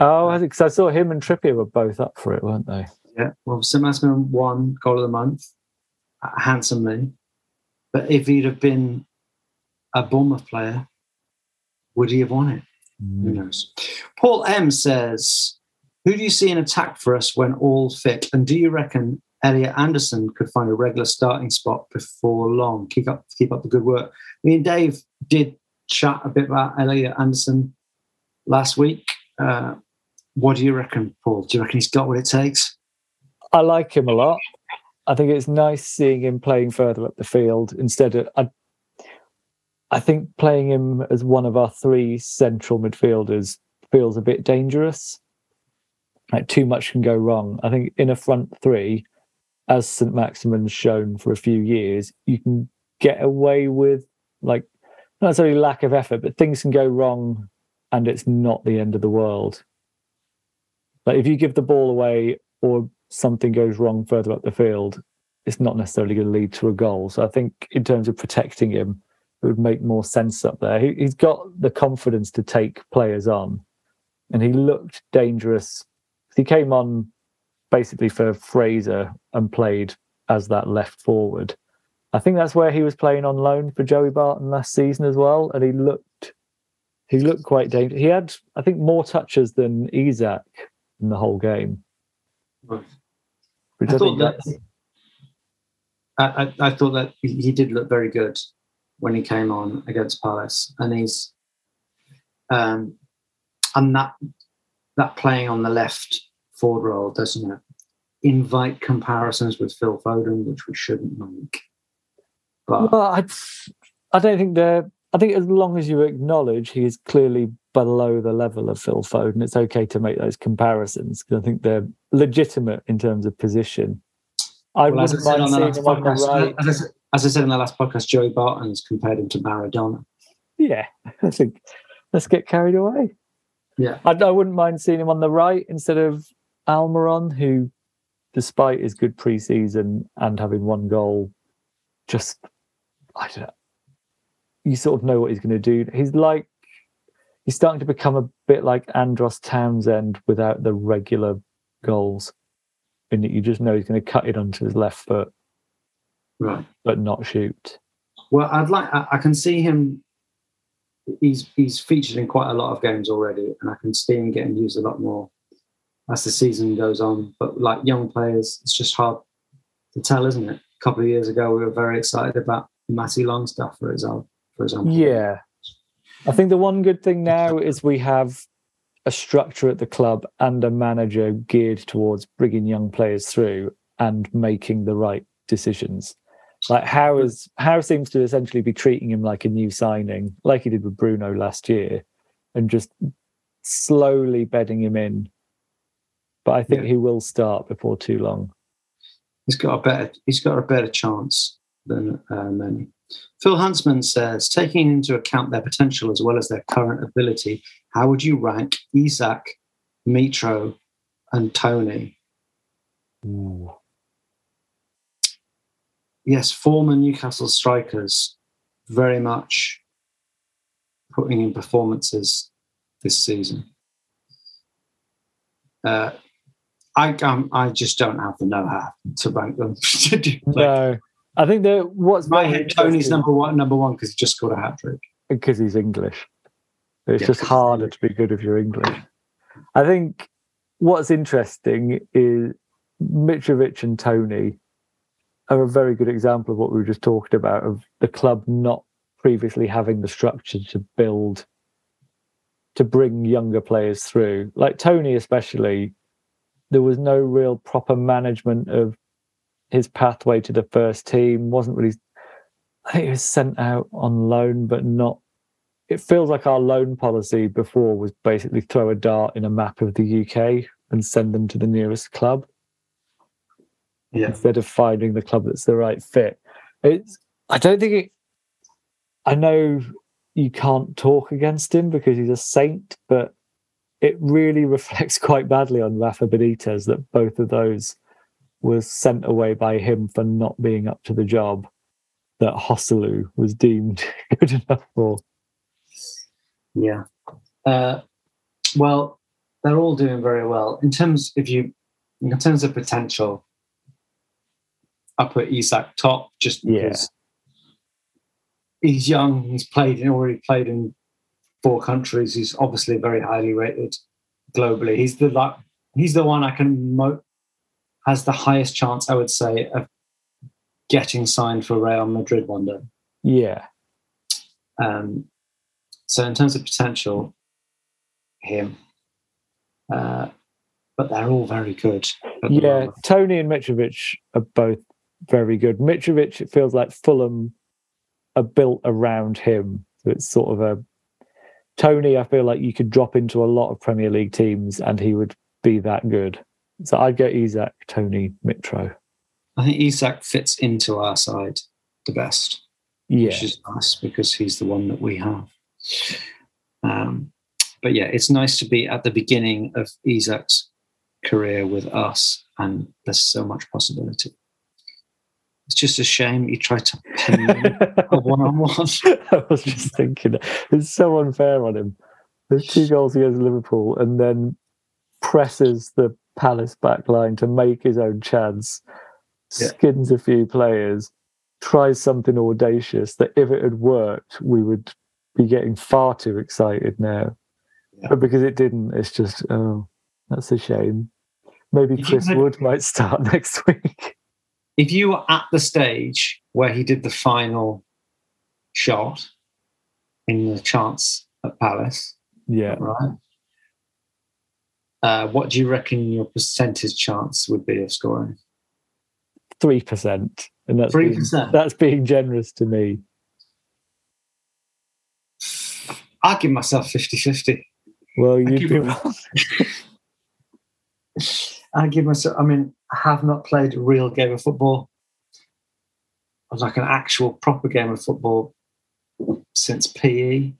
Oh, I think 'cause I saw him and Trippier were both up for it, weren't they? Yeah, well, St Maximin won goal of the month uh, handsomely, but if he'd have been a Bournemouth player, would he have won it? Who knows? Paul M says, "Who do you see in attack for us when all fit? And do you reckon Elliot Anderson could find a regular starting spot before long? Keep up, keep up the good work." Me and Dave did chat a bit about Elliot Anderson last week. Uh, what do you reckon, Paul? Do you reckon he's got what it takes? I like him a lot. I think it's nice seeing him playing further up the field instead of. I, I think playing him as one of our three central midfielders feels a bit dangerous. Like too much can go wrong. I think in a front three, as St Maximin's shown for a few years, you can get away with like not necessarily lack of effort, but things can go wrong, and it's not the end of the world. Like if you give the ball away or something goes wrong further up the field, it's not necessarily going to lead to a goal. So I think in terms of protecting him, it would make more sense up there. He, he's got the confidence to take players on, and he looked dangerous. He came on basically for Fraser and played as that left forward. I think that's where he was playing on loan for Joey Barton last season as well, and he looked he looked quite dangerous. He had, I think, more touches than Isak in the whole game. Which I I, thought that I, I, thought that he he did look very good when he came on against Palace, and he's um, and that that playing on the left forward role doesn't it invite comparisons with Phil Foden, which we shouldn't make. But Well, I, I don't think they're. I think as long as you acknowledge he is clearly below the level of Phil Foden, it's okay to make those comparisons because I think they're legitimate in terms of position. I well, as I said on the last him on the podcast, right. as, I, as I said in the last podcast, Joey Barton's compared him to Maradona. Yeah, I think let's get carried away. Yeah. I, I wouldn't mind seeing him on the right instead of Almiron, who, despite his good preseason and having one goal, just I don't know. You sort of know what he's going to do. He's like he's starting to become a bit like Andros Townsend without the regular goals, in that you just know he's going to cut it onto his left foot Right. but not shoot. Well, I'd like. I, I can see him. He's he's featured in quite a lot of games already, and I can see him getting used a lot more as the season goes on. But like young players, it's just hard to tell, isn't it? A couple of years ago, we were very excited about Matty Longstaff, for example. For example, Yeah. I think the one good thing now is we have a structure at the club and a manager geared towards bringing young players through and making the right decisions. Like how is Howe seems to essentially be treating him like a new signing, like he did with Bruno last year, and just slowly bedding him in. But I think Yeah. he will start before too long. he's got a better he's got a better chance than uh, many. Phil Huntsman says, taking into account their potential as well as their current ability, how would you rank Isak, Mitro, and Tony? Yes, former Newcastle strikers, very much putting in performances this season. Uh, I um, I just don't have the know-how to rank them. like, No. I think that what's my head, Tony's number one, number one because he just scored a hat trick. because he's English. It's Yeah, just harder to be good if you're English. I think what's interesting is Mitrovic and Tony are a very good example of what we were just talking about of the club not previously having the structure to build to bring younger players through. Like Tony, especially, there was no real proper management of his pathway to the first team. wasn't really I think he was sent out on loan, but not it feels like our loan policy before was basically throw a dart in a map of the UK and send them to the nearest club Yeah. instead of finding the club that's the right fit. It's I don't think it I know you can't talk against him because he's a saint, but it really reflects quite badly on Rafa Benitez that both of those was sent away by him for not being up to the job that Joselu was deemed good enough for. Yeah. Uh, well, they're all doing very well in terms. If you, in terms of potential, I put Isak top just Yeah. because he's young. He's played and already played in four countries. He's obviously very highly rated globally. He's the like he's the one I can mo- has the highest chance, I would say, of getting signed for Real Madrid one day. Yeah. Um, so in terms of potential, him. Uh, but they're all very good. Yeah, moment. Tony and Mitrovic are both very good. Mitrovic, it feels like Fulham are built around him. So it's sort of a Tony. I feel like you could drop into a lot of Premier League teams and he would be that good. So I'd go Isak, Tony, Mitro. I think Isak fits into our side the best, Yeah, which is nice because he's the one that we have. Um, but yeah, it's nice to be at the beginning of Isak's career with us, and there's so much possibility. It's just a shame you tried to pin me a one-on-one. I was just thinking it's so unfair on him. There's two goals against Liverpool and then presses the Palace back line to make his own chance, Yeah. skins a few players, tries something audacious that if it had worked, we would be getting far too excited now. Yeah. But because it didn't, it's just, oh, that's a shame. Maybe If Chris had- Wood might start next week. if you were at the stage where he did the final shot in the chance at Palace, yeah. right? Uh, what do you reckon your percentage chance would be of scoring? Three percent. And that's 3%? that's being generous to me. I'd give myself 50 50. Well, you'd keep be. I give myself, I mean, I have not played a real game of football, like an actual proper game of football since PE.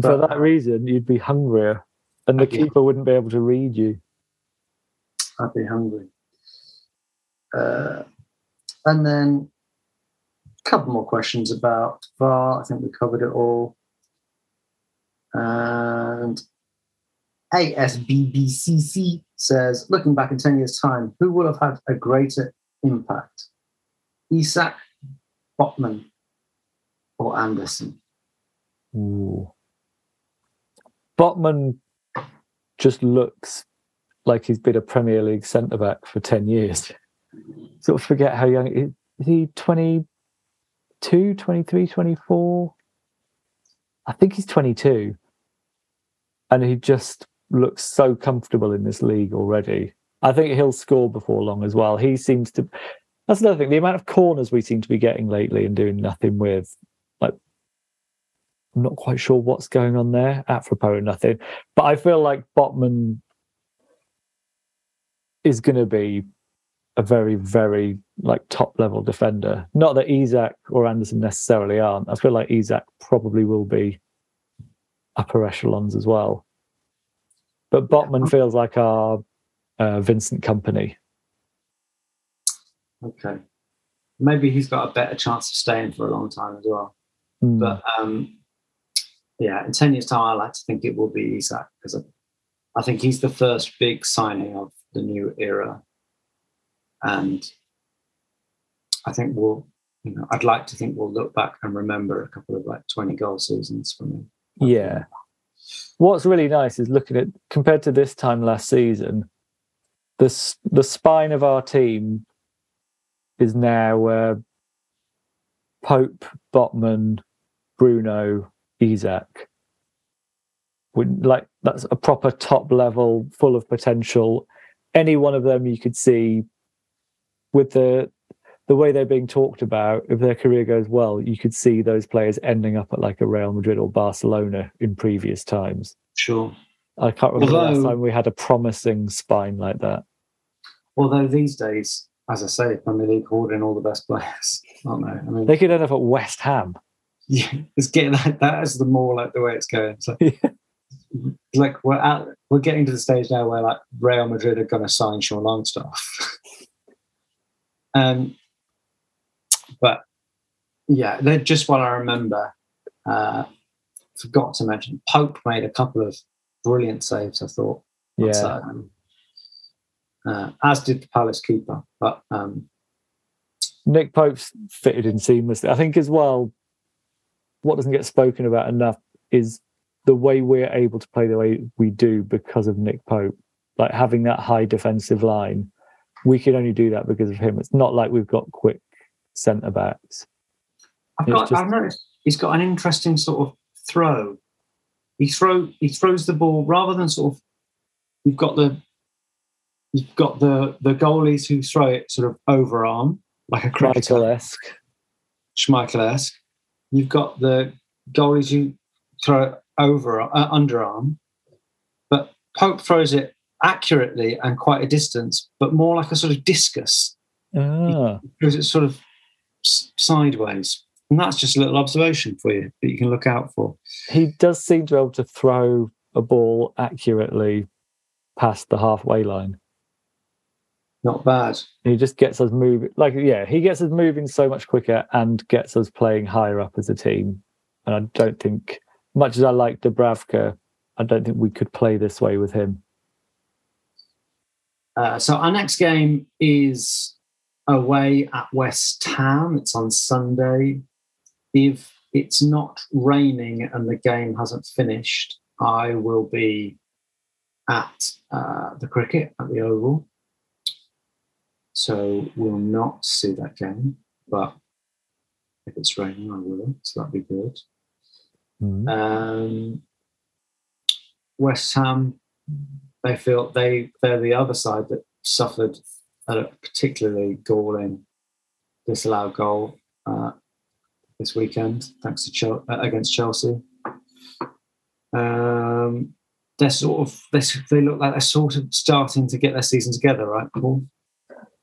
For that reason, you'd be hungrier, and the Okay. keeper wouldn't be able to read you. I'd be hungry. Uh, and then a couple more questions about VAR. I think we covered it all. And ASBBCC says, looking back in 10 years' time, who will have had a greater impact? Isak, Botman, or Anderson? Ooh. Botman just looks like he's been a Premier League centre back for 10 years. Sort of forget how young is he 22, 23, 24? I think he's 22. And he just looks so comfortable in this league already. I think he'll score before long as well. He seems to. That's another thing. The amount of corners we seem to be getting lately and doing nothing with. Like, I'm not quite sure what's going on there. Apropos nothing. But I feel like Botman is going to be a very, very like top level defender. Not that Isak or Anderson necessarily aren't. I feel like Isak probably will be upper echelons as well. But Botman feels like our uh, Vincent Kompany. Okay. Maybe he's got a better chance of staying for a long time as well. Mm. But um, yeah, in 10 years' time, I like to think it will be Isak because I, I think he's the first big signing of the new era. And I think we'll, you know, I'd like to think we'll look back and remember a couple of like 20 goal seasons from him. Yeah. What's really nice is looking at compared to this time last season, the the spine of our team is now uh, Pope, Botman, Bruno, Isak. Would like that's a proper top level, full of potential. Any one of them you could see with the the way they're being talked about, if their career goes well, you could see those players ending up at like a Real Madrid or Barcelona in previous times. Sure. I can't remember the last time we had a promising spine like that. Although these days, as I say, Premier League holding all the best players, aren't they? I mean, They could end up at West Ham. yeah, it's getting that. That is the more like the way it's going. It's like, it's like we're at, we're getting to the stage now where like Real Madrid are going to sign Sean Longstaff. um, but yeah, they're just what I remember. Uh, forgot to mention Pope made a couple of brilliant saves. I thought. Yeah. Saturday. Uh, as did the Palace keeper, but um, Nick Pope's fitted in seamlessly. I think as well, what doesn't get spoken about enough is the way we're able to play the way we do because of Nick Pope. Like having that high defensive line, we can only do that because of him. It's not like we've got quick centre backs. I've got. just- I've noticed he's got an interesting sort of throw. He throw. He throws the ball rather than sort of. You've got the. You've got the the goalies who throw it sort of overarm like a cricketer, Michael esque. Schmeichel-esque. You've got the goalies who throw it over uh, underarm, but Pope throws it accurately and quite a distance, but more like a sort of discus. Ah, Throws it sort of sideways, and that's just a little observation for you that you can look out for. he does seem to be able to throw a ball accurately past the halfway line. Not bad. He just gets us moving. Like, yeah, he gets us moving so much quicker and gets us playing higher up as a team. And I don't think, much as I like Dubravka, I don't think we could play this way with him. Uh, so our next game is away at West Ham. It's on Sunday. If it's not raining and the game hasn't finished, I will be at uh, the cricket at the Oval. So we'll not see that game, but if it's raining, I will. So that'd be good. Mhm. Um, West Ham, they feel they they're the other side that suffered a particularly galling disallowed goal uh, this weekend, thanks to uh, against Chelsea. Um, they're sort of they, they look like they're sort of starting to get their season together, right, Paul?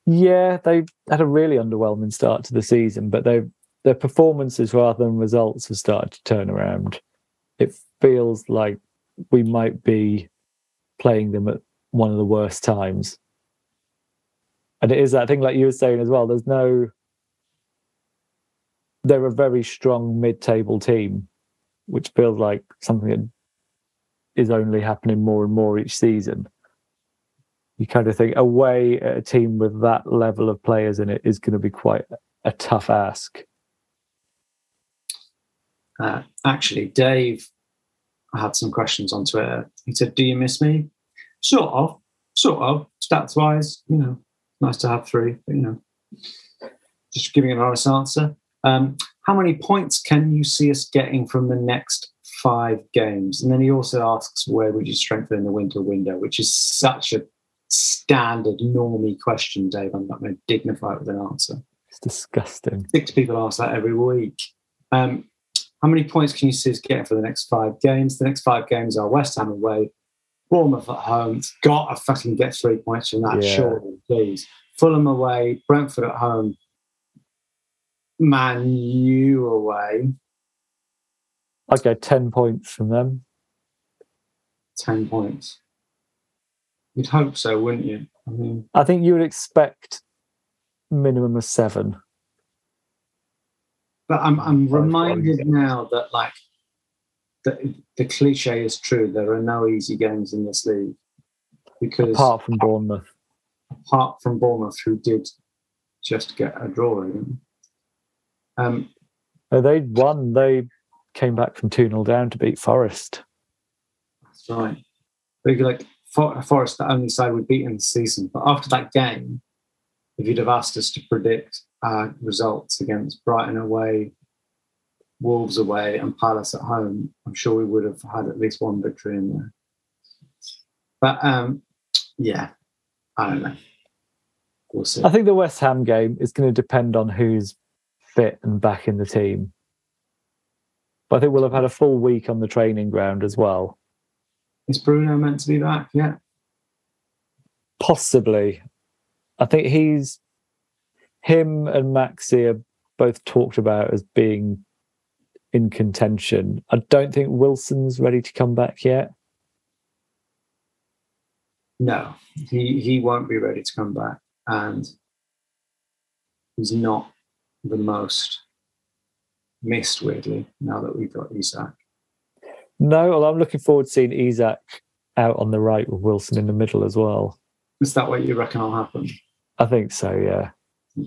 Yeah, they had a really underwhelming start to the season, but they their performances rather than results have started to turn around. It feels like we might be playing them at one of the worst times. And it is that thing like you were saying as well, there's no they're a very strong mid-table team, which feels like something that is only happening more and more each season you kind of think away at a team with that level of players in it is going to be quite a tough ask. Uh, actually, Dave i had some questions on Twitter. He said, "Do you miss me?" Sort of, sort of. Stats wise, you know, nice to have three. But, you know, just giving an honest answer. Um, how many points can you see us getting from the next five games? And then he also asks, where would you strengthen in the winter window? Which is such a standard, normie question, Dave. I'm not going to dignify it with an answer It's disgusting. six people ask that every week. Um, how many points can you see us getting for the next five games? The next five games are West Ham away, Bournemouth at home. It's got to fucking get three points from that, Yeah. surely, please. Fulham away, Brentford at home, Man U away, I'd go 10 points from them. 10 points. You'd hope so, wouldn't you? I mean, I think you would expect minimum of seven. but I'm, I'm reminded now that, like, the, the cliche is true. There are no easy games in this league because Apart from Bournemouth. apart from Bournemouth, who did just get a draw. Even. Um, They won. They came back from 2 0 down to beat Forest. that's right. You're like For- Forest, the only side we've beaten this season. But after that game, if you'd have asked us to predict our results against Brighton away, Wolves away, and Palace at home, I'm sure we would have had at least one victory in there. But um, yeah, I don't know. we'll see. I think the West Ham game is going to depend on who's fit and back in the team. But I think we'll have had a full week on the training ground as well. Is Bruno meant to be back? Yeah. Possibly. I think he's him and Maxi are both talked about as being in contention. I don't think Wilson's ready to come back yet. No, he he won't be ready to come back, and he's not the most missed. Weirdly, now that we've got Isak. No, well, I'm looking forward to seeing Isak out on the right with Wilson in the middle as well. is that what you reckon will happen? I think so, yeah.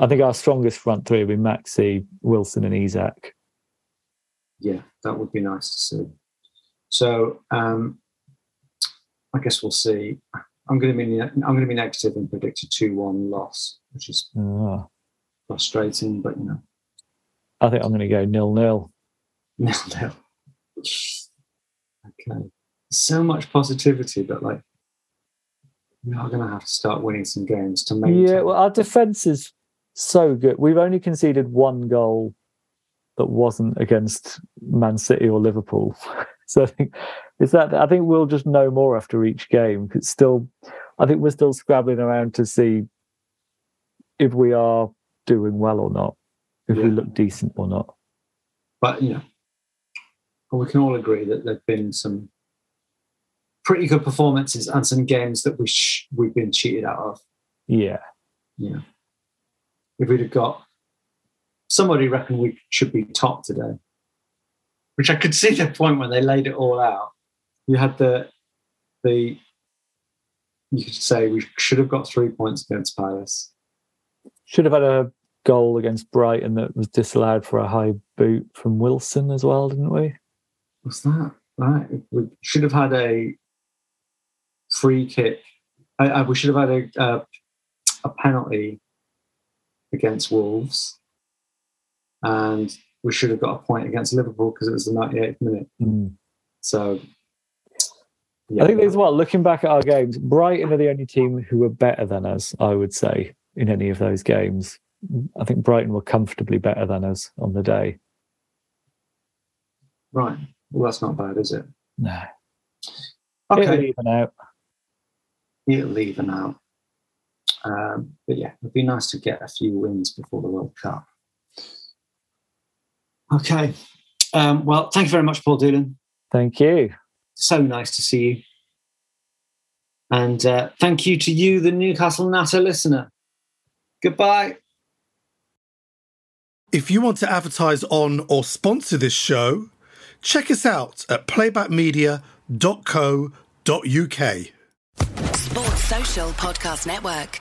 I think our strongest front three will be Maxi, Wilson, and Isak. Yeah, that would be nice to see. So, um, I guess we'll see. I'm going to be I'm going to be negative and predict a two-one loss, which is Ah, frustrating, but you know, I think I'm going to go nil nil. nil nil. Okay, so much positivity, but like we are going to have to start winning some games to make. Yeah, well, our defense is so good. We've only conceded one goal that wasn't against Man City or Liverpool. so I think is that I think we'll just know more after each game. It's still, I think we're still scrabbling around to see if we are doing well or not, if we look decent or not. but know, well, we can all agree that there've been some pretty good performances and some games that we sh- we've been cheated out of. Yeah, Yeah, if we'd have got somebody reckon we should be top today, which I could see the point when they laid it all out. You had the the you could say we should have got three points against Palace. should have had a goal against Brighton that was disallowed for a high boot from Wilson as well, didn't we? What's that? Right. We should have had a free kick. I, I, we should have had a, uh, a penalty against Wolves. And we should have got a point against Liverpool because it was the 98th minute. Mm. So, I think as well, looking back at our games, Brighton are the only team who were better than us, I would say, in any of those games. I think Brighton were comfortably better than us on the day. Right. Well, that's not bad, is it? No. It'll Okay. even out. It'll even out. Um, but yeah, it'd be nice to get a few wins before the World Cup. Okay. Um, well, thank you very much, Paul Doolan. Thank you. so nice to see you. And uh, thank you to you, the Newcastle Natter listener. Goodbye. If you want to advertise on or sponsor this show, check us out at playbackmedia.co.uk. Sports Social Podcast Network.